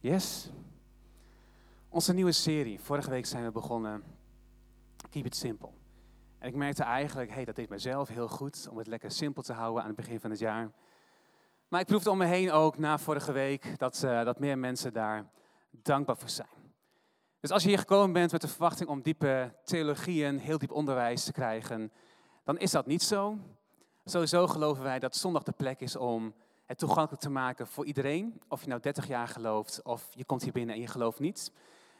Yes. Onze nieuwe serie. Vorige week zijn we begonnen. Keep it simple. En ik merkte eigenlijk, hey, dat deed mezelf heel goed om het lekker simpel te houden aan het begin van het jaar. Maar ik proefde om me heen ook na vorige week dat, uh, dat meer mensen daar dankbaar voor zijn. Dus als je hier gekomen bent met de verwachting om diepe theologieën, heel diep onderwijs te krijgen, dan is dat niet zo. Sowieso geloven wij dat zondag de plek is om het toegankelijk te maken voor iedereen. Of je nou 30 jaar gelooft of je komt hier binnen en je gelooft niet.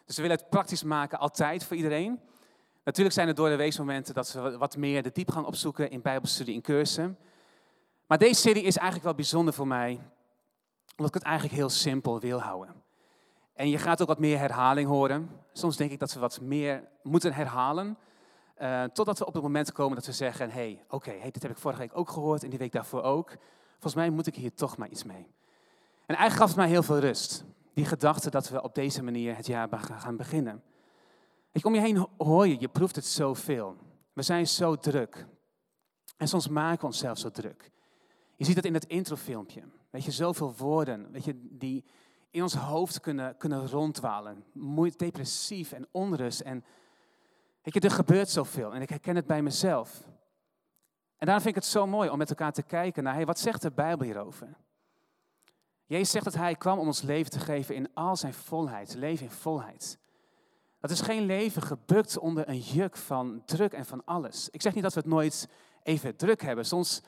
Dus we willen het praktisch maken altijd voor iedereen. Natuurlijk zijn er door de weesmomenten dat we wat meer de diepgang opzoeken in bijbelstudie en cursussen. Maar deze serie is eigenlijk wel bijzonder voor mij, omdat ik het eigenlijk heel simpel wil houden. En je gaat ook wat meer herhaling horen. Soms denk ik dat we wat meer moeten herhalen. Uh, totdat we op het moment komen dat we zeggen, hey, oké, hey, dit heb ik vorige week ook gehoord en die week daarvoor ook. Volgens mij moet ik hier toch maar iets mee. En eigenlijk gaf het mij heel veel rust. Die gedachte dat we op deze manier het jaar gaan beginnen. Ik om je heen hoor je, je proeft het zoveel. We zijn zo druk. En soms maken we onszelf zo druk. Je ziet het in het introfilmpje. Weet je, zoveel woorden weet je, die in ons hoofd kunnen, kunnen rondwalen. Moeite, depressief en onrust. En weet je, er gebeurt zoveel. En ik herken het bij mezelf. En daarom vind ik het zo mooi om met elkaar te kijken naar, wat zegt de Bijbel hierover? Jezus zegt dat hij kwam om ons leven te geven in al zijn volheid, leven in volheid. Dat is geen leven gebukt onder een juk van druk en van alles. Ik zeg niet dat we het nooit even druk hebben. Soms,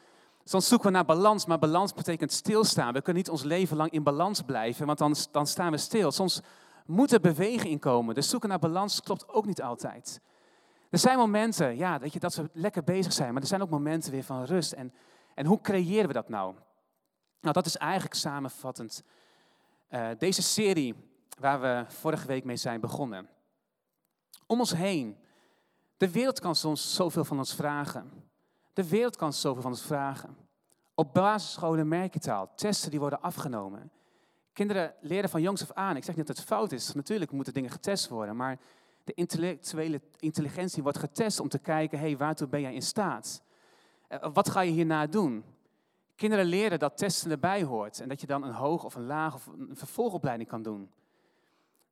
soms zoeken we naar balans, maar balans betekent stilstaan. We kunnen niet ons leven lang in balans blijven, want dan, dan staan we stil. Soms moet er beweging in komen. Dus zoeken naar balans klopt ook niet altijd. Er zijn momenten, ja, dat, je, dat we lekker bezig zijn, maar er zijn ook momenten weer van rust. En, en hoe creëren we dat nou? Nou, dat is eigenlijk samenvattend uh, deze serie waar we vorige week mee zijn begonnen. Om ons heen. De wereld kan soms zoveel van ons vragen. De wereld kan zoveel van ons vragen. Op basisscholen merk je het. Testen die worden afgenomen. Kinderen leren van jongs af aan. Ik zeg niet dat het fout is. Natuurlijk moeten dingen getest worden. Maar de intellectuele intelligentie wordt getest om te kijken, hé, hey, waartoe ben jij in staat? Uh, wat ga je hierna doen? Kinderen leren dat testen erbij hoort en dat je dan een hoog of een laag of een vervolgopleiding kan doen.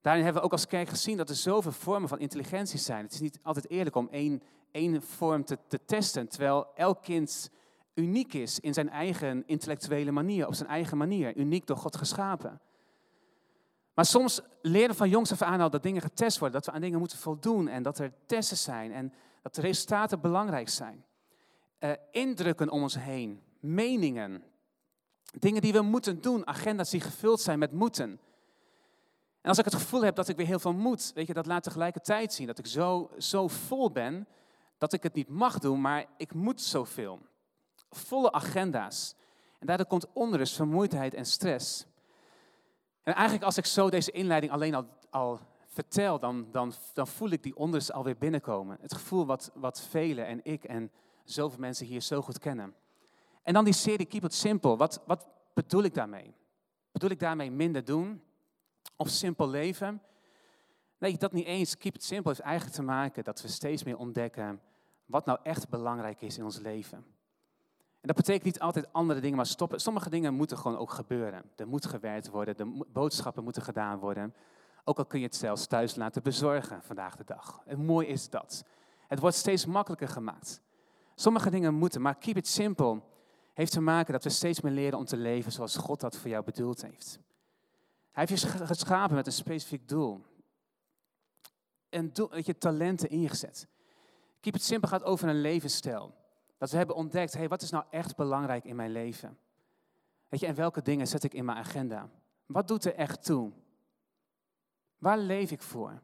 Daarin hebben we ook als kerk gezien dat er zoveel vormen van intelligentie zijn. Het is niet altijd eerlijk om één, één vorm te, te testen, terwijl elk kind uniek is in zijn eigen intellectuele manier, op zijn eigen manier, uniek door God geschapen. Maar soms leren van jongs af aan dat dingen getest worden, dat we aan dingen moeten voldoen en dat er testen zijn en dat de resultaten belangrijk zijn. Uh, indrukken om ons heen, meningen, dingen die we moeten doen, agenda's die gevuld zijn met moeten. En als ik het gevoel heb dat ik weer heel veel moet, weet je, dat laat tegelijkertijd zien dat ik zo, zo vol ben dat ik het niet mag doen, maar ik moet zoveel. Volle agenda's. En daardoor komt onrust, vermoeidheid en stress. En eigenlijk als ik zo deze inleiding alleen al, al vertel, dan, dan, dan voel ik die onrust alweer binnenkomen. Het gevoel wat, wat velen en ik en zoveel mensen hier zo goed kennen. En dan die serie Keep It Simple. Wat, wat bedoel ik daarmee? Bedoel ik daarmee minder doen? Of simpel leven? Nee, dat niet eens. Keep It Simple heeft eigenlijk te maken dat we steeds meer ontdekken wat nou echt belangrijk is in ons leven. En dat betekent niet altijd andere dingen maar stoppen. Sommige dingen moeten gewoon ook gebeuren. Er moet gewerkt worden, de boodschappen moeten gedaan worden. Ook al kun je het zelfs thuis laten bezorgen vandaag de dag. En mooi is dat. Het wordt steeds makkelijker gemaakt. Sommige dingen moeten, maar keep it simple heeft te maken dat we steeds meer leren om te leven zoals God dat voor jou bedoeld heeft. Hij heeft je geschapen met een specifiek doel. En doel, je talenten ingezet. Keep it simple gaat over een levensstijl. Dat we hebben ontdekt, hey, wat is nou echt belangrijk in mijn leven? Weet je, en welke dingen zet ik in mijn agenda? Wat doet er echt toe? Waar leef ik voor?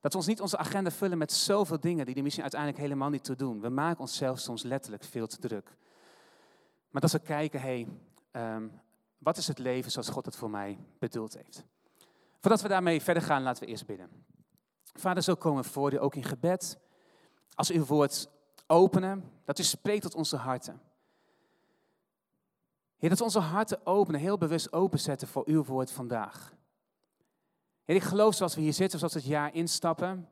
Dat we ons niet onze agenda vullen met zoveel dingen die er misschien uiteindelijk helemaal niet toe doen. We maken onszelf soms letterlijk veel te druk. Maar dat we kijken, hé, hey, um, wat is het leven zoals God het voor mij bedoeld heeft? Voordat we daarmee verder gaan, laten we eerst bidden. Vader, zo komen we voor u ook in gebed. Als uw woord openen, dat u spreekt tot onze harten. Heer, dat we onze harten openen, heel bewust openzetten voor uw woord vandaag. Heer, ik geloof zoals we hier zitten, zoals we het jaar instappen,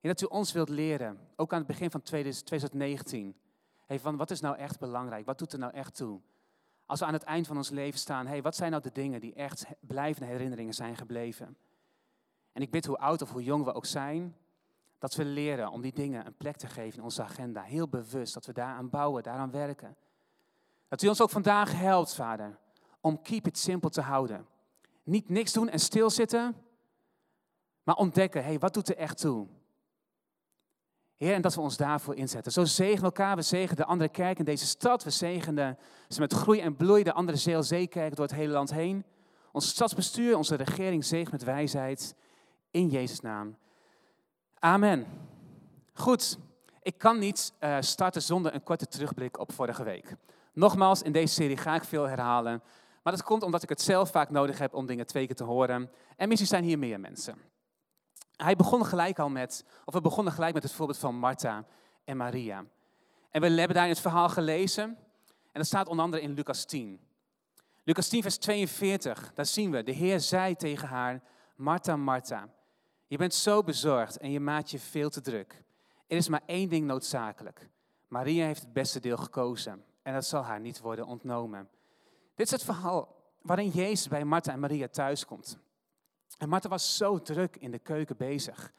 Heer, dat u ons wilt leren, ook aan het begin van 2019. Hey, van wat is nou echt belangrijk? Wat doet er nou echt toe? Als we aan het eind van ons leven staan, hey, wat zijn nou de dingen die echt blijvende herinneringen zijn gebleven? En ik bid hoe oud of hoe jong we ook zijn, dat we leren om die dingen een plek te geven in onze agenda. Heel bewust, dat we daaraan bouwen, daaraan werken. Dat u ons ook vandaag helpt, Vader, om keep it simple te houden. Niet niks doen en stilzitten, maar ontdekken, hé, hey, wat doet er echt toe? Heer, en dat we ons daarvoor inzetten. Zo zegen elkaar, we zegen de andere kerk in deze stad. We zegenen ze met groei en bloei, de andere CLC-kerk door het hele land heen. Ons stadsbestuur, onze regering zegen met wijsheid. In Jezus' naam. Amen. Goed, ik kan niet uh, starten zonder een korte terugblik op vorige week. Nogmaals, in deze serie ga ik veel herhalen. Maar dat komt omdat ik het zelf vaak nodig heb om dingen twee keer te horen. En misschien zijn hier meer mensen. Hij begon gelijk al met, of we begonnen gelijk met het voorbeeld van Martha en Maria. En we hebben daar het verhaal gelezen. En dat staat onder andere in Lucas 10. Lucas 10, vers 42. Daar zien we, de Heer zei tegen haar, Martha, Martha, je bent zo bezorgd en je maakt je veel te druk. Er is maar één ding noodzakelijk. Maria heeft het beste deel gekozen en dat zal haar niet worden ontnomen. Dit is het verhaal waarin Jezus bij Martha en Maria thuiskomt. En Martha was zo druk in de keuken bezig.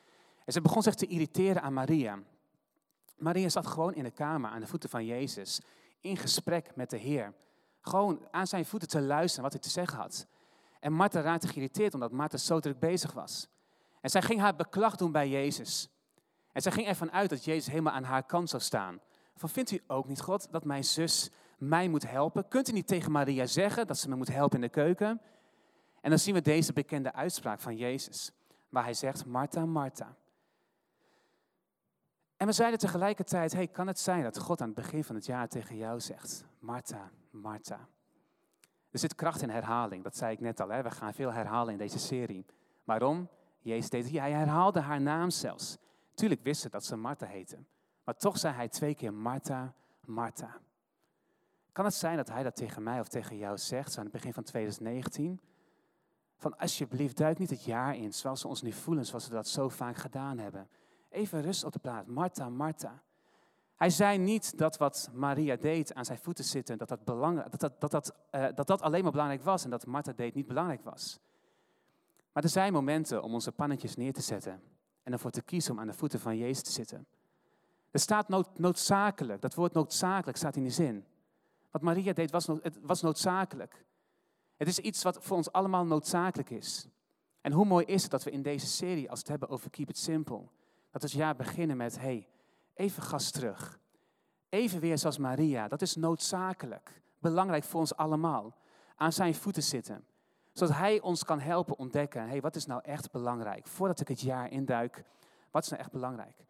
En ze begon zich te irriteren aan Maria. Maria zat gewoon in de kamer aan de voeten van Jezus, in gesprek met de Heer. Gewoon aan zijn voeten te luisteren wat hij te zeggen had. En Martha raakte geïrriteerd omdat Martha zo druk bezig was. En zij ging haar beklag doen bij Jezus. En zij ging ervan uit dat Jezus helemaal aan haar kant zou staan. Van, vindt u ook niet, God, dat mijn zus mij moet helpen? Kunt u niet tegen Maria zeggen dat ze me moet helpen in de keuken? En dan zien we deze bekende uitspraak van Jezus, waar hij zegt, Martha, Martha. En we zeiden tegelijkertijd, hey, kan het zijn dat God aan het begin van het jaar tegen jou zegt, Martha, Martha. Er zit kracht in herhaling, dat zei ik net al, hè? we gaan veel herhalen in deze serie. Waarom? Jezus deed, hij herhaalde haar naam zelfs. Tuurlijk wist ze dat ze Martha heette, maar toch zei hij twee keer Martha, Martha. Kan het zijn dat hij dat tegen mij of tegen jou zegt, aan het begin van 2019? Van alsjeblieft, duik niet het jaar in zoals we ons nu voelen, zoals we dat zo vaak gedaan hebben. Even rust op de plaat. Martha, Martha. Hij zei niet dat wat Maria deed aan zijn voeten zitten, dat dat, belangrijk, dat, dat, dat, dat, uh, dat dat alleen maar belangrijk was en dat Martha deed niet belangrijk was. Maar er zijn momenten om onze pannetjes neer te zetten en ervoor te kiezen om aan de voeten van Jezus te zitten. Er staat nood, noodzakelijk, dat woord noodzakelijk staat in die zin. Wat Maria deed was noodzakelijk. Het is iets wat voor ons allemaal noodzakelijk is. En hoe mooi is het dat we in deze serie, als we het hebben over Keep It Simple, dat we het jaar beginnen met, hey, even gas terug. Even weer zoals Maria, dat is noodzakelijk. Belangrijk voor ons allemaal. Aan zijn voeten zitten. Zodat hij ons kan helpen ontdekken, hey, wat is nou echt belangrijk? Voordat ik het jaar induik, wat is nou echt belangrijk?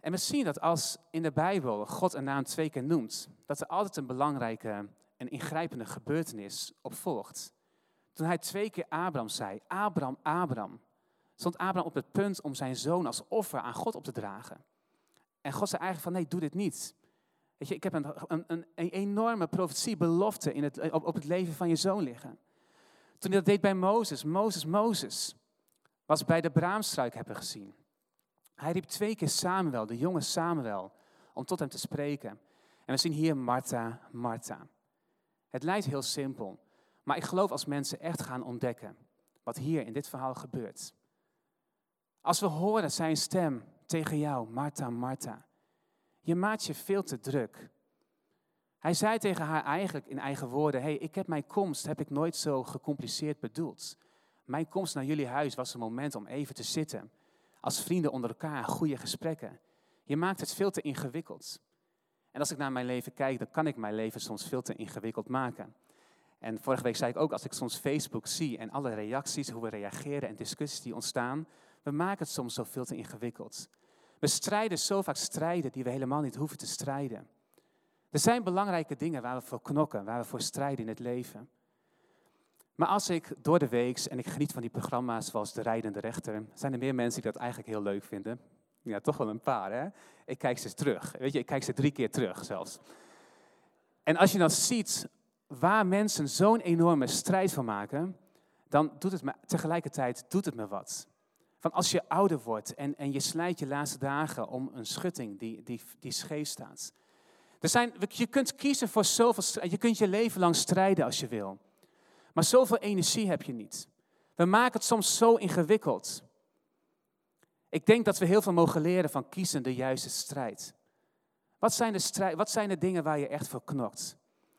En we zien dat als in de Bijbel God een naam twee keer noemt, dat er altijd een belangrijke een ingrijpende gebeurtenis op volgt. Toen hij twee keer Abraham zei, Abraham, Abraham, stond Abraham op het punt om zijn zoon als offer aan God op te dragen. En God zei eigenlijk van, nee, doe dit niet. Weet je, ik heb een, een, een, enorme profetie, belofte in het, op, op het leven van je zoon liggen. Toen hij dat deed bij Mozes, Mozes, Mozes, was bij de braamstruik hebben gezien. Hij riep twee keer Samuel, de jonge Samuel, om tot hem te spreken. En we zien hier Martha, Martha. Het lijkt heel simpel, maar ik geloof als mensen echt gaan ontdekken wat hier in dit verhaal gebeurt. Als we horen zijn stem tegen jou, Martha, Martha, je maakt je veel te druk. Hij zei tegen haar eigenlijk in eigen woorden, hey, ik heb mijn komst heb ik nooit zo gecompliceerd bedoeld. Mijn komst naar jullie huis was een moment om even te zitten, als vrienden onder elkaar, goede gesprekken. Je maakt het veel te ingewikkeld. En als ik naar mijn leven kijk, dan kan ik mijn leven soms veel te ingewikkeld maken. En vorige week zei ik ook, als ik soms Facebook zie en alle reacties, hoe we reageren en discussies die ontstaan, we maken het soms zo veel te ingewikkeld. We strijden zo vaak strijden die we helemaal niet hoeven te strijden. Er zijn belangrijke dingen waar we voor knokken, waar we voor strijden in het leven. Maar als ik door de week, en ik geniet van die programma's zoals De Rijdende Rechter, zijn er meer mensen die dat eigenlijk heel leuk vinden. Ja, toch wel een paar, hè? Ik kijk ze terug. Weet je, ik kijk ze drie keer terug zelfs. En als je dan ziet waar mensen zo'n enorme strijd van maken, dan doet het me tegelijkertijd doet het me wat. Van als je ouder wordt en, en je slijt je laatste dagen om een schutting die, die, die scheef staat. Er zijn, je kunt kiezen voor zoveel, je kunt je leven lang strijden als je wil. Maar zoveel energie heb je niet. We maken het soms zo ingewikkeld. Ik denk dat we heel veel mogen leren van kiezen de juiste strijd. Wat zijn de, strijd, wat zijn de dingen waar je echt voor knokt?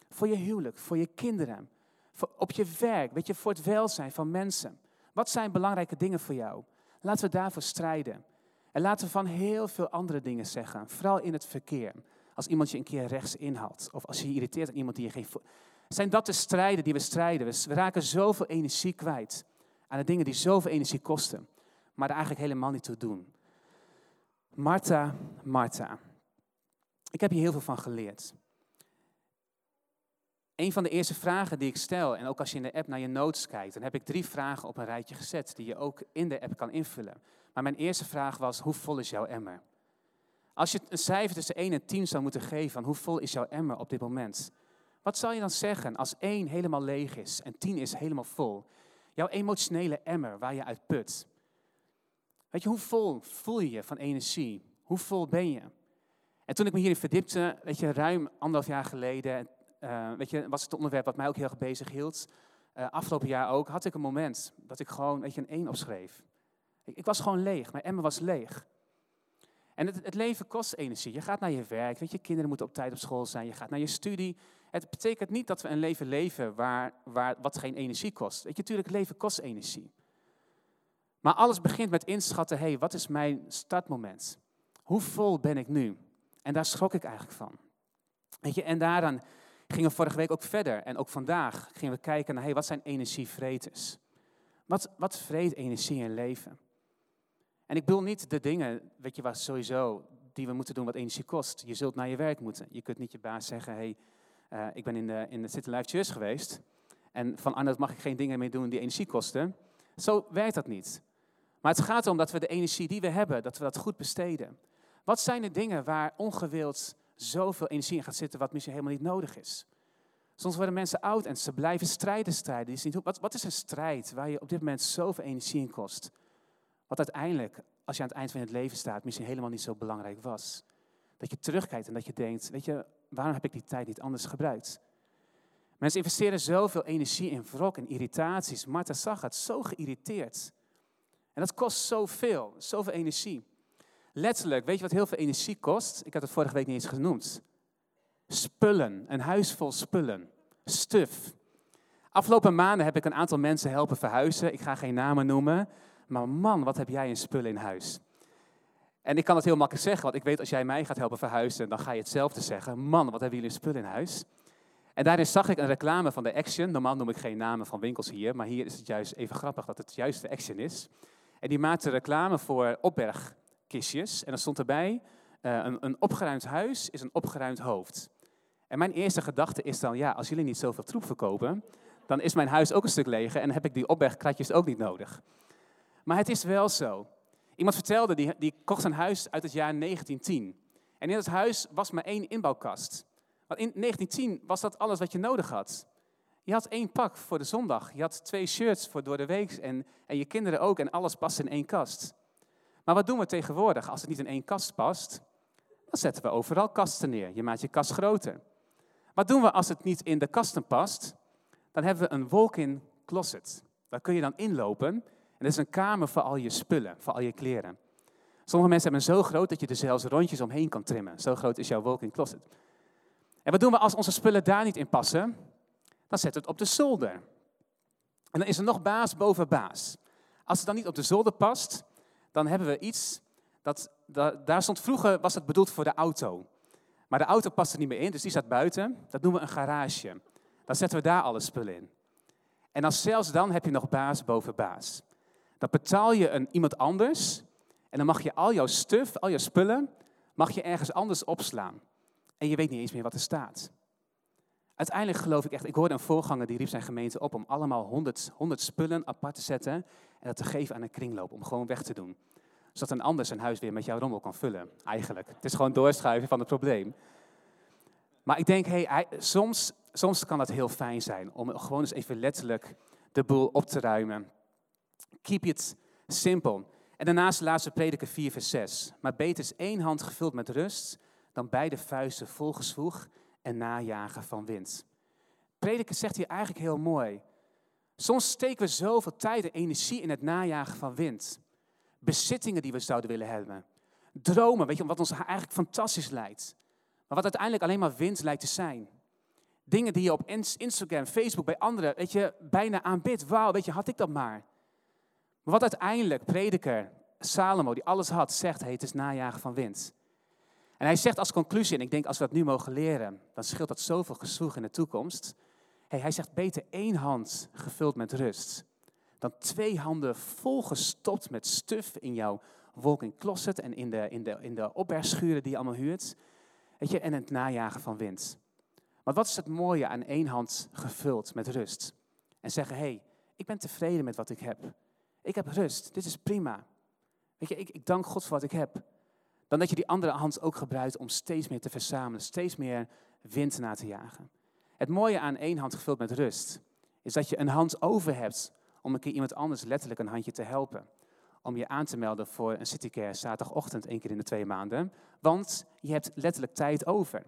Voor je huwelijk, voor je kinderen, voor, op je werk, weet je, voor het welzijn van mensen. Wat zijn belangrijke dingen voor jou? Laten we daarvoor strijden. En laten we van heel veel andere dingen zeggen, vooral in het verkeer. Als iemand je een keer rechts inhaalt, of als je je irriteert aan iemand die je geen. Zijn dat de strijden die we strijden? We raken zoveel energie kwijt aan de dingen die zoveel energie kosten, maar er eigenlijk helemaal niet toe doen. Martha, Martha. Ik heb hier heel veel van geleerd. Een van de eerste vragen die ik stel, en ook als je in de app naar je notes kijkt, dan heb ik drie vragen op een rijtje gezet die je ook in de app kan invullen. Maar mijn eerste vraag was, hoe vol is jouw emmer? Als je een cijfer tussen 1 en 10 zou moeten geven, van hoe vol is jouw emmer op dit moment? Wat zal je dan zeggen als 1 helemaal leeg is en 10 is helemaal vol? Jouw emotionele emmer waar je uit put. Weet je, hoe vol voel je je van energie? Hoe vol ben je? En toen ik me hierin verdiepte, weet je, ruim anderhalf jaar geleden, uh, weet je, was het onderwerp wat mij ook heel erg bezig hield. Uh, afgelopen jaar ook, had ik een moment dat ik gewoon, weet je, een 1 opschreef. Ik, ik was gewoon leeg, mijn emmer was leeg. En het, het, leven kost energie. Je gaat naar je werk, weet je, kinderen moeten op tijd op school zijn, je gaat naar je studie. Het betekent niet dat we een leven leven waar, waar, wat geen energie kost. Weet je, natuurlijk, leven kost energie. Maar alles begint met inschatten, hé, hey, wat is mijn startmoment? Hoe vol ben ik nu? En daar schrok ik eigenlijk van. Weet je, en daaraan gingen we vorige week ook verder. En ook vandaag gingen we kijken naar, hey, wat zijn energievreters? Wat, wat vreet energie in leven? En ik bedoel niet de dingen, weet je wat, sowieso, die we moeten doen wat energie kost. Je zult naar je werk moeten. Je kunt niet je baas zeggen, hey, uh, ik ben in de, in de City Life Church geweest. En van Arnold mag ik geen dingen meer doen die energie kosten. Zo werkt dat niet. Maar het gaat erom dat we de energie die we hebben, dat we dat goed besteden. Wat zijn de dingen waar ongewild zoveel energie in gaat zitten wat misschien helemaal niet nodig is? Soms worden mensen oud en ze blijven strijden, strijden. Wat, wat is een strijd waar je op dit moment zoveel energie in kost? Wat uiteindelijk, als je aan het eind van het leven staat, misschien helemaal niet zo belangrijk was. Dat je terugkijkt en dat je denkt, weet je, waarom heb ik die tijd niet anders gebruikt? Mensen investeren zoveel energie in wrok en irritaties. Martha zag het, zo geïrriteerd. En dat kost zoveel, zoveel energie. Letterlijk, weet je wat heel veel energie kost? Ik had het vorige week niet eens genoemd. Spullen, een huis vol spullen, stuf. Afgelopen maanden heb ik een aantal mensen helpen verhuizen. Ik ga geen namen noemen. Maar man, wat heb jij een spullen in huis? En ik kan het heel makkelijk zeggen, want ik weet als jij mij gaat helpen verhuizen, dan ga je hetzelfde zeggen. Man, wat hebben jullie een spullen in huis? En daarin zag ik een reclame van de Action. Normaal noem ik geen namen van winkels hier, maar hier is het juist even grappig dat het juist de Action is. En die maakte reclame voor opbergkistjes. En dan stond erbij, uh, een, een opgeruimd huis is een opgeruimd hoofd. En mijn eerste gedachte is dan, ja, als jullie niet zoveel troep verkopen, dan is mijn huis ook een stuk leger en heb ik die opbergkratjes ook niet nodig. Maar het is wel zo. Iemand vertelde, die, die kocht een huis uit het jaar 1910. En in dat huis was maar één inbouwkast. Want in 1910 was dat alles wat je nodig had. Je had één pak voor de zondag. Je had twee shirts voor door de week en, en je kinderen ook. En alles past in één kast. Maar wat doen we tegenwoordig als het niet in één kast past? Dan zetten we overal kasten neer. Je maakt je kast groter. Wat doen we als het niet in de kasten past? Dan hebben we een walk-in closet. Daar kun je dan inlopen. Dat is een kamer voor al je spullen, voor al je kleren. Sommige mensen hebben zo groot dat je er zelfs rondjes omheen kan trimmen. Zo groot is jouw walk-in closet. En wat doen we als onze spullen daar niet in passen? Dan zetten we het op de zolder. En dan is er nog baas boven baas. Als het dan niet op de zolder past, dan hebben we iets dat, daar stond vroeger, was het bedoeld voor de auto. Maar de auto past er niet meer in, dus die staat buiten. Dat noemen we een garage. Dan zetten we daar alle spullen in. En dan zelfs dan heb je nog baas boven baas. Dan betaal je een, iemand anders en dan mag je al jouw stuf, al jouw spullen, mag je ergens anders opslaan. En je weet niet eens meer wat er staat. Uiteindelijk geloof ik echt, ik hoorde een voorganger die riep zijn gemeente op om allemaal 100, 100 spullen apart te zetten en dat te geven aan een kringloop, om gewoon weg te doen. Zodat een ander zijn huis weer met jouw rommel kan vullen, eigenlijk. Het is gewoon doorschuiven van het probleem. Maar ik denk, hey, soms, soms kan het heel fijn zijn om gewoon eens even letterlijk de boel op te ruimen. Keep it simple. En daarnaast laatste prediker 4 vers 6. Maar beter is één hand gevuld met rust dan beide vuisten vol gezwoeg en najagen van wind. Prediker zegt hier eigenlijk heel mooi. Soms steken we zoveel tijd en energie in het najagen van wind. Bezittingen die we zouden willen hebben. Dromen, weet je, wat ons eigenlijk fantastisch lijkt. Maar wat uiteindelijk alleen maar wind lijkt te zijn. Dingen die je op Instagram, Facebook, bij anderen, weet je, bijna aanbidt. Wauw, weet je, had ik dat maar. Maar wat uiteindelijk, prediker Salomo, die alles had, zegt, het is najagen van wind. En hij zegt als conclusie, en ik denk als we dat nu mogen leren, dan scheelt dat zoveel gezoeg in de toekomst. Hij zegt beter één hand gevuld met rust, dan twee handen volgestopt met stuf in jouw walk-in closet en in de, in, de, in de opbergschuren die je allemaal huurt. Weet je, en het najagen van wind. Maar wat is het mooie aan één hand gevuld met rust? En zeggen, hé, hey, ik ben tevreden met wat ik heb. Ik heb rust, dit is prima. Weet je, ik, ik dank God voor wat ik heb. Dan dat je die andere hand ook gebruikt om steeds meer te verzamelen, steeds meer wind na te jagen. Het mooie aan één hand gevuld met rust, is dat je een hand over hebt om een keer iemand anders letterlijk een handje te helpen. Om je aan te melden voor een citycare zaterdagochtend één keer in de twee maanden. Want je hebt letterlijk tijd over.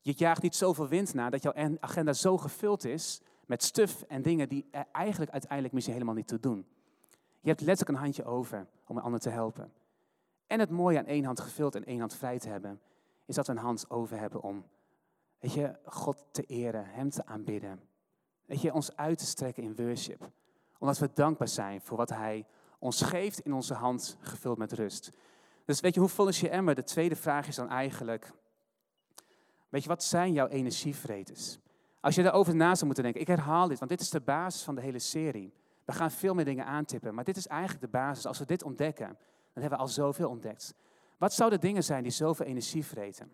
Je jaagt niet zoveel wind na dat jouw agenda zo gevuld is met stuf en dingen die er eigenlijk uiteindelijk misschien helemaal niet toe doen. Je hebt letterlijk een handje over om een ander te helpen. En het mooie aan één hand gevuld en één hand vrij te hebben, is dat we een hand over hebben om, weet je, God te eren, Hem te aanbidden. Weet je, ons uit te strekken in worship. Omdat we dankbaar zijn voor wat Hij ons geeft in onze hand gevuld met rust. Dus weet je, hoe vol is je emmer? De tweede vraag is dan eigenlijk, weet je, wat zijn jouw energievreters? Als je daarover na zou moeten denken, ik herhaal dit, want dit is de basis van de hele serie. We gaan veel meer dingen aantippen, maar dit is eigenlijk de basis. Als we dit ontdekken, dan hebben we al zoveel ontdekt. Wat zouden dingen zijn die zoveel energie vreten?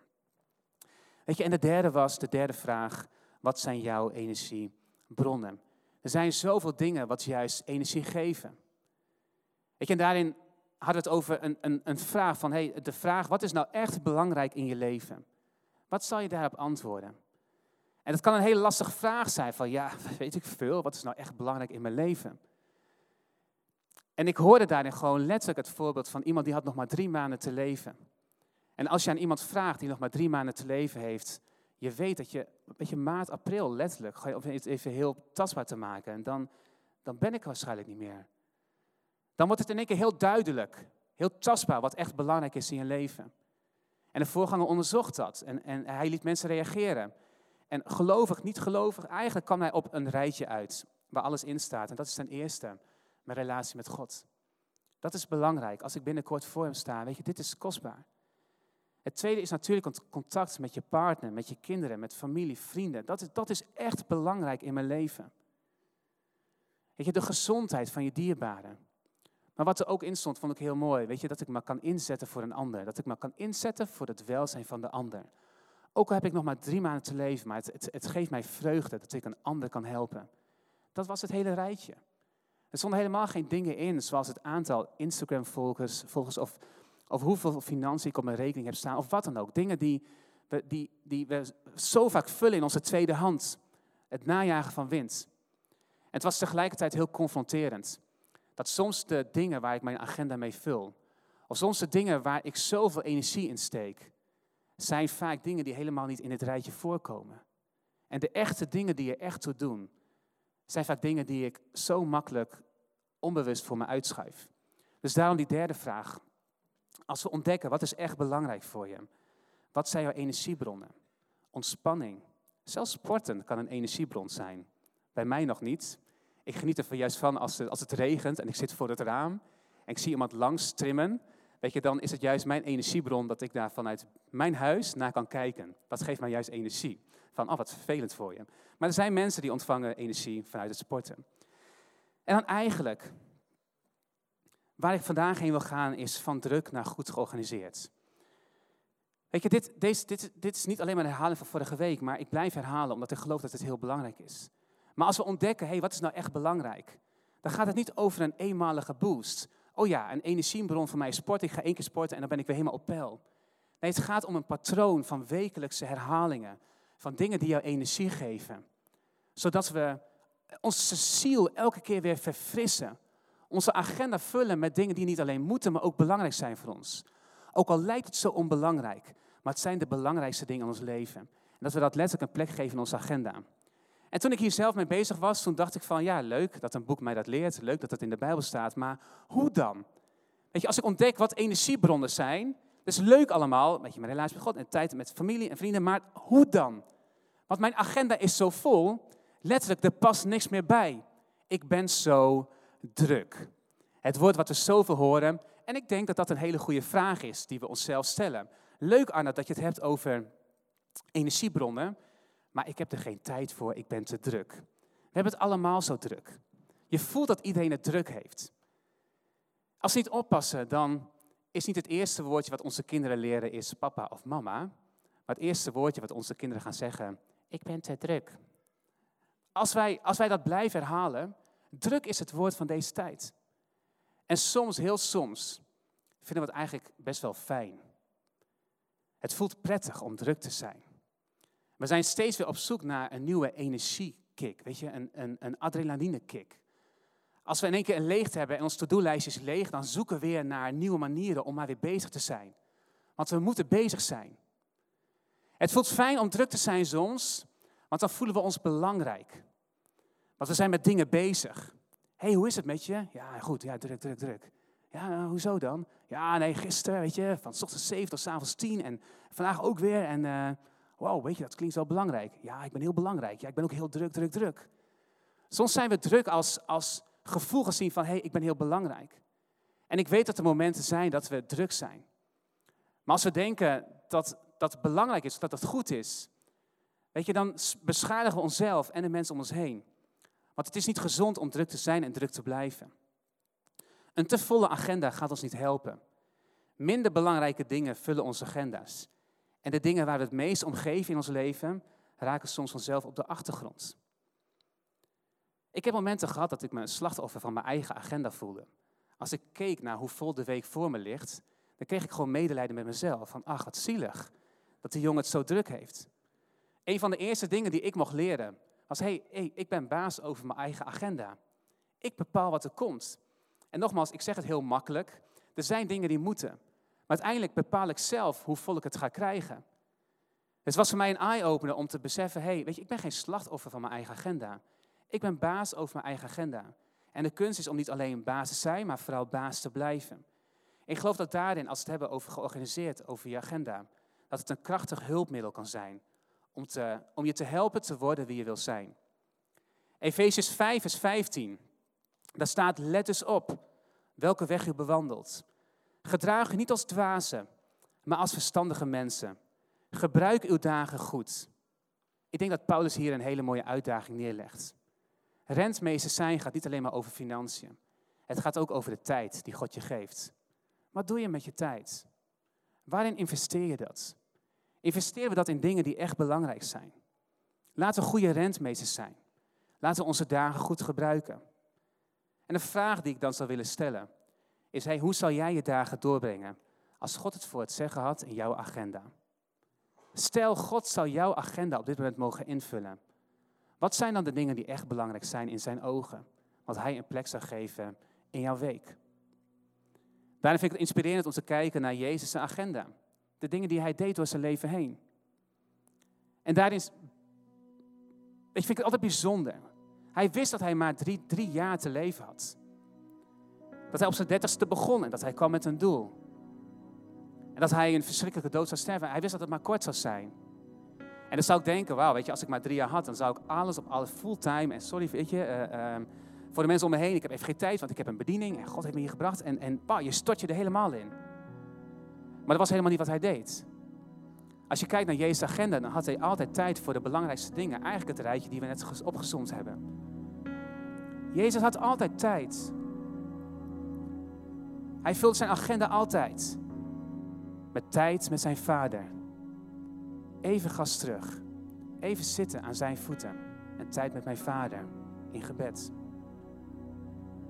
Weet je, en de derde was, de derde vraag, wat zijn jouw energiebronnen? Er zijn zoveel dingen wat juist energie geven. Weet je, en daarin hadden we het over een, een, een vraag van, hey, de vraag, wat is nou echt belangrijk in je leven? Wat zal je daarop antwoorden? En dat kan een hele lastige vraag zijn van, ja, weet ik veel, wat is nou echt belangrijk in mijn leven? En ik hoorde daarin gewoon letterlijk het voorbeeld van iemand die had nog maar drie maanden te leven. En als je aan iemand vraagt die nog maar drie maanden te leven heeft, je weet dat je, beetje maart, april letterlijk, om het even heel tastbaar te maken. En dan, dan ben ik waarschijnlijk niet meer. Dan wordt het in één keer heel duidelijk, heel tastbaar wat echt belangrijk is in je leven. En de voorganger onderzocht dat en, en hij liet mensen reageren. En gelovig, niet gelovig, eigenlijk kwam hij op een rijtje uit waar alles in staat. En dat is ten eerste mijn relatie met God. Dat is belangrijk. Als ik binnenkort voor hem sta, weet je, dit is kostbaar. Het tweede is natuurlijk contact met je partner, met je kinderen, met familie, vrienden. Dat is, dat is echt belangrijk in mijn leven. Weet je, de gezondheid van je dierbaren. Maar wat er ook in stond, vond ik heel mooi. Weet je, dat ik me kan inzetten voor een ander. Dat ik me kan inzetten voor het welzijn van de ander. Ook al heb ik nog maar drie maanden te leven, maar het, het, het geeft mij vreugde dat ik een ander kan helpen. Dat was het hele rijtje. Er stonden helemaal geen dingen in, zoals het aantal Instagram-volgers volgers of, of hoeveel financiën ik op mijn rekening heb staan, of wat dan ook. Dingen die we, die, die we zo vaak vullen in onze tweede hand. Het najagen van wind. Het was tegelijkertijd heel confronterend. Dat soms de dingen waar ik mijn agenda mee vul, of soms de dingen waar ik zoveel energie in steek, zijn vaak dingen die helemaal niet in het rijtje voorkomen. En de echte dingen die er echt toe doen, zijn vaak dingen die ik zo makkelijk onbewust voor me uitschuif. Dus daarom die derde vraag. Als we ontdekken wat is echt belangrijk voor je, wat zijn jouw energiebronnen? Ontspanning, zelfs sporten kan een energiebron zijn. Bij mij nog niet. Ik geniet er juist van als het, als het regent en ik zit voor het raam en ik zie iemand langs trimmen. Weet je, dan is het juist mijn energiebron dat ik daar vanuit mijn huis naar kan kijken. Dat geeft mij juist energie. Van, oh wat vervelend voor je. Maar er zijn mensen die ontvangen energie vanuit het sporten. En dan eigenlijk, waar ik vandaag heen wil gaan, is van druk naar goed georganiseerd. Weet je, dit, deze, dit, dit is niet alleen maar een herhaling van vorige week, maar ik blijf herhalen omdat ik geloof dat het heel belangrijk is. Maar als we ontdekken, hé, hey, wat is nou echt belangrijk? Dan gaat het niet over een eenmalige boost. Oh ja, een energiebron voor mij is sport. Ik ga één keer sporten en dan ben ik weer helemaal op peil. Nee, het gaat om een patroon van wekelijkse herhalingen. Van dingen die jou energie geven. Zodat we onze ziel elke keer weer verfrissen. Onze agenda vullen met dingen die niet alleen moeten, maar ook belangrijk zijn voor ons. Ook al lijkt het zo onbelangrijk. maar het zijn de belangrijkste dingen in ons leven. En dat we dat letterlijk een plek geven in onze agenda. En toen ik hier zelf mee bezig was, toen dacht ik van, ja, leuk dat een boek mij dat leert, leuk dat het in de Bijbel staat, maar hoe dan? Weet je, als ik ontdek wat energiebronnen zijn, dat is leuk allemaal, weet je, relatie met God en tijd met familie en vrienden, maar hoe dan? Want mijn agenda is zo vol, letterlijk, er past niks meer bij. Ik ben zo druk. Het woord wat we zoveel horen, en ik denk dat dat een hele goede vraag is die we onszelf stellen. Leuk, Arnold, dat je het hebt over energiebronnen, maar ik heb er geen tijd voor, ik ben te druk. We hebben het allemaal zo druk. Je voelt dat iedereen het druk heeft. Als ze niet oppassen, dan is niet het eerste woordje wat onze kinderen leren is papa of mama. Maar het eerste woordje wat onze kinderen gaan zeggen, ik ben te druk. Als wij, als wij dat blijven herhalen, druk is het woord van deze tijd. En soms, heel soms, vinden we het eigenlijk best wel fijn. Het voelt prettig om druk te zijn. We zijn steeds weer op zoek naar een nieuwe energiekick, weet je, een, een, een adrenalinekick. Als we in één keer een leegte hebben en ons to-do-lijst is leeg, dan zoeken we weer naar nieuwe manieren om maar weer bezig te zijn. Want we moeten bezig zijn. Het voelt fijn om druk te zijn soms, want dan voelen we ons belangrijk. Want we zijn met dingen bezig. Hé, hey, hoe is het met je? Ja, goed, ja, druk, druk, druk. Ja, nou, hoezo dan? Ja, nee, gisteren, weet je, van s ochtends 7 tot s avonds 10 en vandaag ook weer. En uh, wow, weet je, dat klinkt wel belangrijk. Ja, ik ben heel belangrijk. Ja, ik ben ook heel druk, druk, druk. Soms zijn we druk als, als gevoel gezien van, hé, hey, ik ben heel belangrijk. En ik weet dat er momenten zijn dat we druk zijn. Maar als we denken dat dat belangrijk is, dat het goed is, weet je, dan beschadigen we onszelf en de mensen om ons heen. Want het is niet gezond om druk te zijn en druk te blijven. Een te volle agenda gaat ons niet helpen. Minder belangrijke dingen vullen onze agenda's. En de dingen waar we het meest om geven in ons leven, raken soms vanzelf op de achtergrond. Ik heb momenten gehad dat ik me een slachtoffer van mijn eigen agenda voelde. Als ik keek naar hoe vol de week voor me ligt, dan kreeg ik gewoon medelijden met mezelf. Van, ach, wat zielig dat die jongen het zo druk heeft. Een van de eerste dingen die ik mocht leren was, hey, hey, ik ben baas over mijn eigen agenda. Ik bepaal wat er komt. En nogmaals, ik zeg het heel makkelijk. Er zijn dingen die moeten. Maar uiteindelijk bepaal ik zelf hoe vol ik het ga krijgen. Het was voor mij een eye-opener om te beseffen, hey, weet je, ik ben geen slachtoffer van mijn eigen agenda. Ik ben baas over mijn eigen agenda. En de kunst is om niet alleen baas te zijn, maar vooral baas te blijven. Ik geloof dat daarin, als we het hebben over georganiseerd, over je agenda, dat het een krachtig hulpmiddel kan zijn om, te, om je te helpen te worden wie je wil zijn. Efesius 5, vers 15. Daar staat, let dus op welke weg u bewandelt. Gedraag u niet als dwazen, maar als verstandige mensen. Gebruik uw dagen goed. Ik denk dat Paulus hier een hele mooie uitdaging neerlegt. Rentmeester zijn gaat niet alleen maar over financiën. Het gaat ook over de tijd die God je geeft. Wat doe je met je tijd? Waarin investeer je dat? Investeren we dat in dingen die echt belangrijk zijn? Laten we goede rentmeesters zijn. Laten we onze dagen goed gebruiken. En de vraag die ik dan zou willen stellen is: hey, hoe zal jij je dagen doorbrengen als God het voor het zeggen had in jouw agenda? Stel, God zou jouw agenda op dit moment mogen invullen. Wat zijn dan de dingen die echt belangrijk zijn in zijn ogen? Wat hij een plek zou geven in jouw week? Daarom vind ik het inspirerend om te kijken naar Jezus' agenda. De dingen die hij deed door zijn leven heen. En daarin ik vind het altijd bijzonder. Hij wist dat hij maar drie, drie jaar te leven had. Dat hij op zijn dertigste begon en dat hij kwam met een doel. En dat hij een verschrikkelijke dood zou sterven. Hij wist dat het maar kort zou zijn. En dan zou ik denken, wauw, weet je, als ik maar drie jaar had, dan zou ik alles op alle fulltime. En sorry, weet je, uh, um, voor de mensen om me heen, ik heb even geen tijd, want ik heb een bediening en God heeft me hier gebracht. En, en bah, je stort je er helemaal in. Maar dat was helemaal niet wat hij deed. Als je kijkt naar Jezus' agenda, dan had hij altijd tijd voor de belangrijkste dingen. Eigenlijk het rijtje die we net opgezomd hebben. Jezus had altijd tijd. Hij vulde zijn agenda altijd met tijd met zijn vader. Even gas terug. Even zitten aan zijn voeten. En tijd met mijn vader in gebed.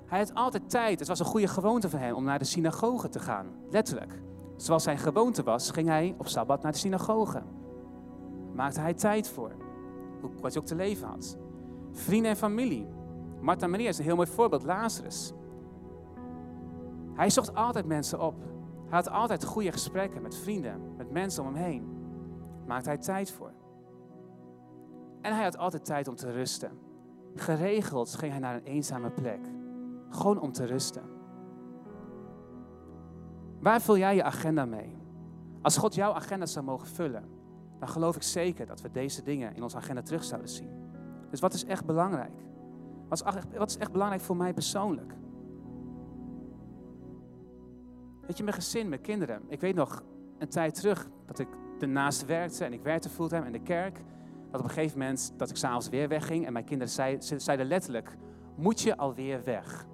Hij had altijd tijd. Het was een goede gewoonte van hem om naar de synagoge te gaan. Letterlijk. Zoals zijn gewoonte was, ging hij op Sabbat naar de synagoge. Maakte hij tijd voor. Hoe wat hij ook te leven had. Vrienden en familie. Martha Maria is een heel mooi voorbeeld. Lazarus. Hij zocht altijd mensen op. Hij had altijd goede gesprekken met vrienden, met mensen om hem heen. Maakte hij tijd voor. En hij had altijd tijd om te rusten. Geregeld ging hij naar een eenzame plek. Gewoon om te rusten. Waar vul jij je agenda mee? Als God jouw agenda zou mogen vullen, dan geloof ik zeker dat we deze dingen in onze agenda terug zouden zien. Dus wat is echt belangrijk? Wat is, wat is echt belangrijk voor mij persoonlijk? Weet je, mijn gezin, mijn kinderen. Ik weet nog een tijd terug dat ik ernaast werkte en ik werkte fulltime in de kerk. Dat op een gegeven moment dat ik s'avonds weer wegging en mijn kinderen zeiden letterlijk, moet je alweer weg?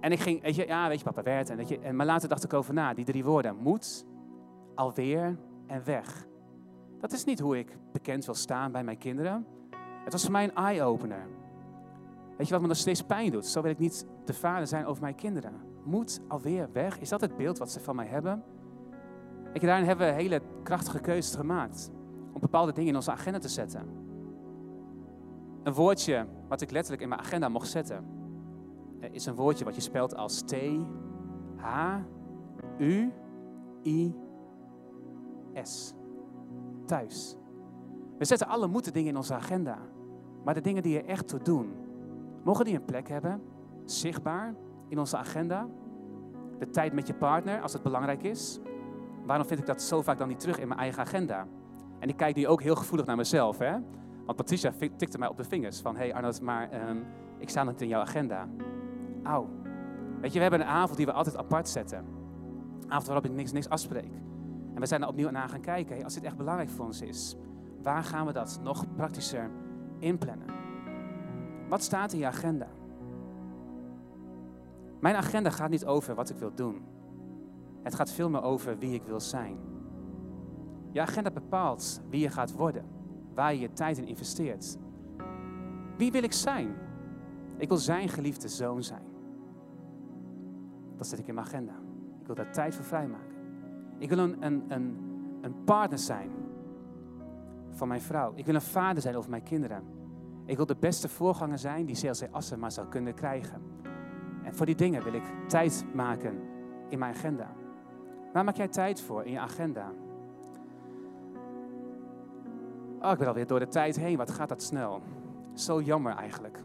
En ik ging, weet je, ja, weet je, papa werd. En, weet je, en, maar later dacht ik over na, die drie woorden, moet, alweer en weg. Dat is niet hoe ik bekend wil staan bij mijn kinderen. Het was voor mij een eye-opener. Weet je wat me nog steeds pijn doet? Zo wil ik niet de vader zijn over mijn kinderen. Moet alweer weg? Is dat het beeld wat ze van mij hebben? Ik, daarin hebben we hele krachtige keuzes gemaakt. Om bepaalde dingen in onze agenda te zetten. Een woordje wat ik letterlijk in mijn agenda mocht zetten. Is een woordje wat je spelt als T, H, U, I, S. Thuis. We zetten alle moeten dingen in onze agenda. Maar de dingen die er echt toe doen, mogen die een plek hebben, zichtbaar in onze agenda. De tijd met je partner, als het belangrijk is. Waarom vind ik dat zo vaak dan niet terug in mijn eigen agenda? En ik kijk nu ook heel gevoelig naar mezelf, hè? Want Patricia tikte mij op de vingers van, hé hey maar ehm, ik sta niet in jouw agenda. Auw. Weet je, we hebben een avond die we altijd apart zetten. Een avond waarop ik niks, niks afspreek. En we zijn er opnieuw naar gaan kijken. Hey, als dit echt belangrijk voor ons is, waar gaan we dat nog praktischer inplannen? Wat staat in je agenda? Mijn agenda gaat niet over wat ik wil doen. Het gaat veel meer over wie ik wil zijn. Je agenda bepaalt wie je gaat worden, waar je je tijd in investeert. Wie wil ik zijn? Ik wil zijn geliefde zoon zijn. Dat zet ik in mijn agenda. Ik wil daar tijd voor vrijmaken. Ik wil een, een, een, partner zijn van mijn vrouw. Ik wil een vader zijn over mijn kinderen. Ik wil de beste voorganger zijn die CLC Assen maar zou kunnen krijgen. En voor die dingen wil ik tijd maken in mijn agenda. Waar maak jij tijd voor in je agenda? Oh, ik ben alweer door de tijd heen. Wat gaat dat snel? Zo jammer eigenlijk.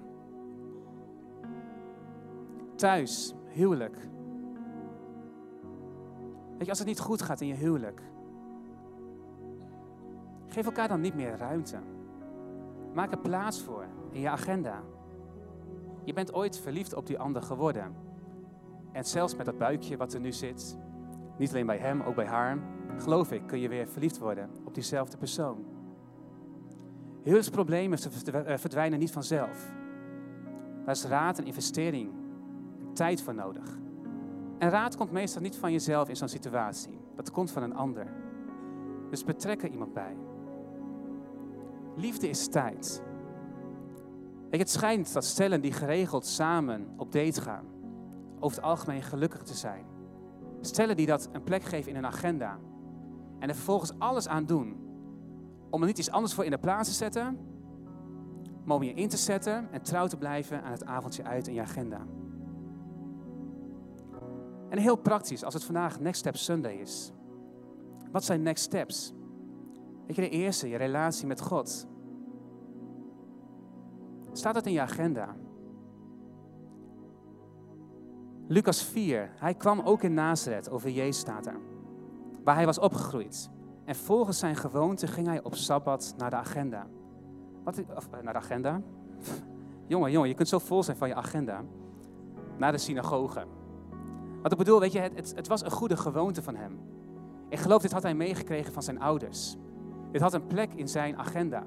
Thuis, huwelijk. Weet je, als het niet goed gaat in je huwelijk, geef elkaar dan niet meer ruimte. Maak er plaats voor in je agenda. Je bent ooit verliefd op die ander geworden. En zelfs met dat buikje wat er nu zit, niet alleen bij hem, ook bij haar, geloof ik, kun je weer verliefd worden op diezelfde persoon. Huwelijksproblemen eh, verdwijnen niet vanzelf. Daar is raad en investering en tijd voor nodig. En raad komt meestal niet van jezelf in zo'n situatie. Dat komt van een ander. Dus betrek er iemand bij. Liefde is tijd. het schijnt dat stellen die geregeld samen op date gaan, over het algemeen gelukkig te zijn. Stellen die dat een plek geven in hun agenda. En er vervolgens alles aan doen om er niet iets anders voor in de plaats te zetten, maar om je in te zetten en trouw te blijven aan het avondje uit in je agenda. En heel praktisch, als het vandaag Next Step Sunday is. Wat zijn next steps? Weet je, de eerste, je relatie met God. Staat dat in je agenda? Lucas 4, hij kwam ook in Nazareth, over Jezus staat er, waar hij was opgegroeid. En volgens zijn gewoonte ging hij op Sabbat naar de agenda. Wat, of, eh, naar de agenda? jongen, jongen, je kunt zo vol zijn van je agenda. Naar de synagoge. Wat ik bedoel, weet je, het, het, het was een goede gewoonte van hem. Ik geloof, dit had hij meegekregen van zijn ouders. Dit had een plek in zijn agenda.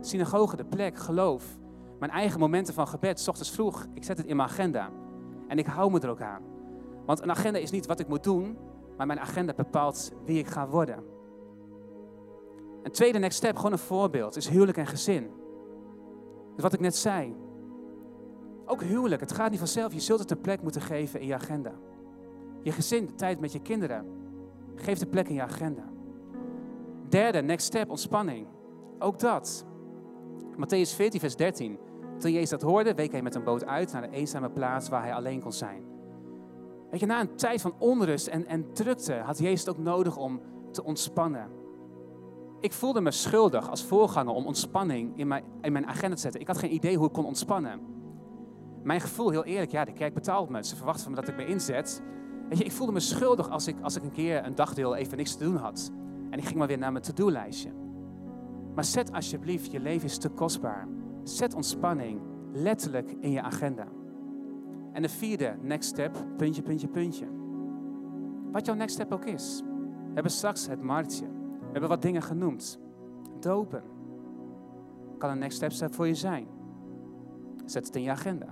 Synagoge, de plek, geloof. Mijn eigen momenten van gebed, s ochtends vroeg, ik zet het in mijn agenda. En ik hou me er ook aan. Want een agenda is niet wat ik moet doen, maar mijn agenda bepaalt wie ik ga worden. Een tweede next step, gewoon een voorbeeld, is huwelijk en gezin. Wat ik net zei. Ook huwelijk, het gaat niet vanzelf. Je zult het een plek moeten geven in je agenda. Je gezin, de tijd met je kinderen. Geef de plek in je agenda. Derde, next step, ontspanning. Ook dat. Matthäus 14, vers 13. Toen Jezus dat hoorde, week hij met een boot uit naar een eenzame plaats waar hij alleen kon zijn. Weet je, na een tijd van onrust en, en drukte had Jezus het ook nodig om te ontspannen. Ik voelde me schuldig als voorganger om ontspanning in mijn, in mijn agenda te zetten. Ik had geen idee hoe ik kon ontspannen. Mijn gevoel, heel eerlijk, ja, de kerk betaalt me. Ze verwachten van me dat ik me inzet. Weet je, ik voelde me schuldig als ik, als ik een keer een dagdeel even niks te doen had. En ik ging maar weer naar mijn to-do-lijstje. Maar zet alsjeblieft, je leven is te kostbaar. Zet ontspanning letterlijk in je agenda. En de vierde, next step, puntje, puntje, puntje. Wat jouw next step ook is. We hebben straks het marktje. We hebben wat dingen genoemd. Dopen. Kan een next step, voor je zijn. Zet het in je agenda.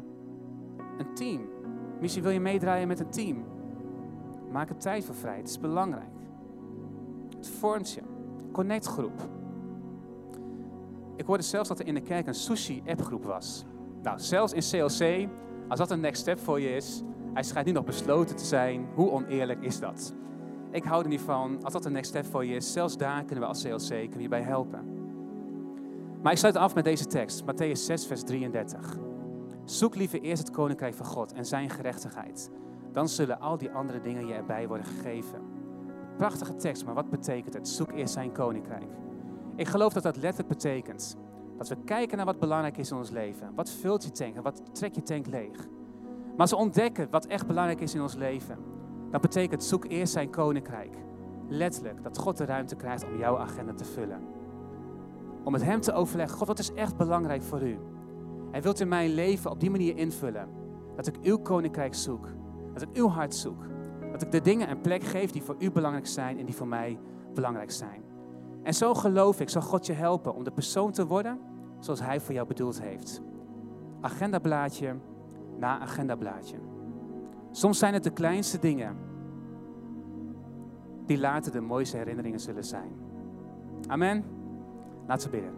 Een team. Misschien wil je meedraaien met een team. Maak er tijd voor vrij. Het is belangrijk. Het vormt je. Connectgroep. Ik hoorde zelfs dat er in de kerk een sushi-appgroep was. Nou, zelfs in CLC, als dat een next step voor je is, hij schijnt nu nog besloten te zijn. Hoe oneerlijk is dat? Ik hou er niet van. Als dat een next step voor je is, zelfs daar kunnen we als CLC kunnen je bij helpen. Maar ik sluit af met deze tekst, Matthäus 6, vers 33. Zoek liever eerst het koninkrijk van God en zijn gerechtigheid. Dan zullen al die andere dingen je erbij worden gegeven. Prachtige tekst, maar wat betekent het? Zoek eerst zijn koninkrijk. Ik geloof dat dat letterlijk betekent dat we kijken naar wat belangrijk is in ons leven. Wat vult je tank en wat trekt je tank leeg? Maar als we ontdekken wat echt belangrijk is in ons leven, dan betekent zoek eerst zijn koninkrijk. Letterlijk dat God de ruimte krijgt om jouw agenda te vullen. Om met hem te overleggen, God, wat is echt belangrijk voor u? En wilt u mijn leven op die manier invullen? Dat ik uw koninkrijk zoek. Dat ik uw hart zoek. Dat ik de dingen een plek geef die voor u belangrijk zijn en die voor mij belangrijk zijn. En zo geloof ik, zal God je helpen om de persoon te worden zoals Hij voor jou bedoeld heeft. Agendablaadje na agendablaadje. Soms zijn het de kleinste dingen die later de mooiste herinneringen zullen zijn. Amen. Laten we bidden.